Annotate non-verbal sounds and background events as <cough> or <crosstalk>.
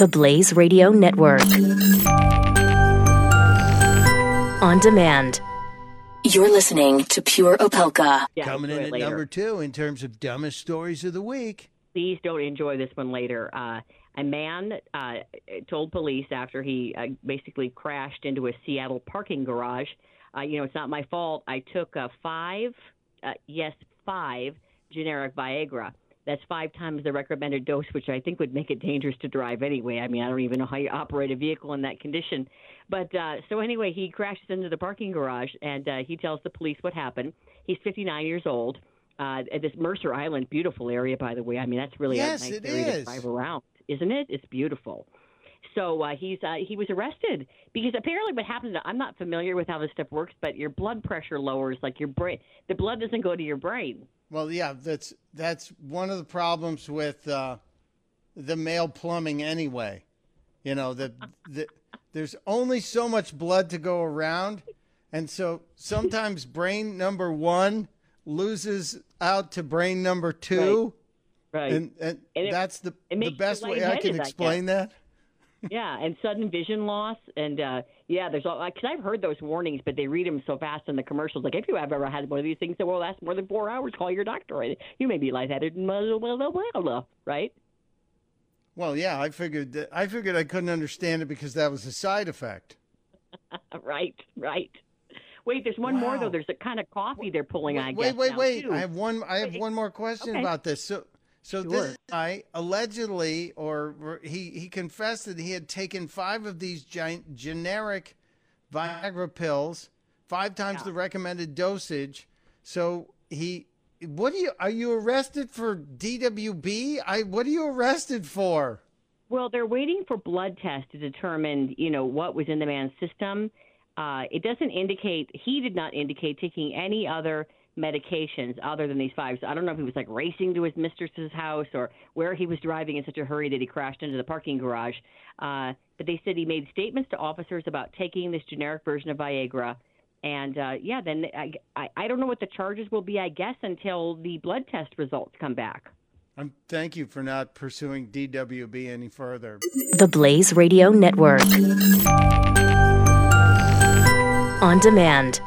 The Blaze Radio Network. On demand. You're listening to Pure Opelka. Yeah, Coming in at later. number two in terms of dumbest stories of the week. Please don't enjoy this one later. Uh, a man uh, told police after he uh, basically crashed into a Seattle parking garage. Uh, you know, it's not my fault. I took uh, five, uh, yes, five generic Viagra. That's five times the recommended dose, which I think would make it dangerous to drive anyway. I mean, I don't even know how you operate a vehicle in that condition. But uh, so anyway, he crashes into the parking garage and uh, he tells the police what happened. He's 59 years old. Uh, at this Mercer Island, beautiful area, by the way. I mean, that's really Yes, a nice it area to is. drive around, isn't it? It's beautiful. So uh, he's uh, he was arrested because apparently what happens. I'm not familiar with how this stuff works, but your blood pressure lowers, like your brain. The blood doesn't go to your brain. Well, yeah, that's that's one of the problems with uh, the male plumbing anyway. You know, the, the there's only so much blood to go around, and so sometimes brain number one loses out to brain number two, Right. and, and, And it- that's the the best way I can I explain that. Yeah, and sudden vision loss, and uh, yeah, there's all because I've heard those warnings, but they read them so fast in the commercials. Like if you have ever had one of these things that will last more than four hours, call your doctor. You may be lightheaded, and blah, blah, blah, blah, blah, right? Well, yeah, I figured that, I figured I couldn't understand it because that was a side effect. <laughs> right, right. Wait, there's one more though. There's a kind of coffee they're pulling. I wait, guess wait, now, wait! too. I have one. I have Wait. one more question Okay. about this. So, so Sure. this guy allegedly, or he he confessed that he had taken five of these gi- generic Viagra pills, five times Yeah. the recommended dosage. So he, what do you? Are you arrested for DWB? I. What are you arrested for? Well, they're waiting for blood tests to determine, you know, what was in the man's system. Uh, it doesn't indicate he did not indicate taking any other medications other than these five. So I don't know if he was like racing to his mistress's house or where he was driving in such a hurry that he crashed into the parking garage. Uh, but they said he made statements to officers about taking this generic version of Viagra. And uh, yeah, then I, I I don't know what the charges will be. I guess until the blood test results come back. Um, thank you for not pursuing DWB any further. The Blaze Radio Network. On demand.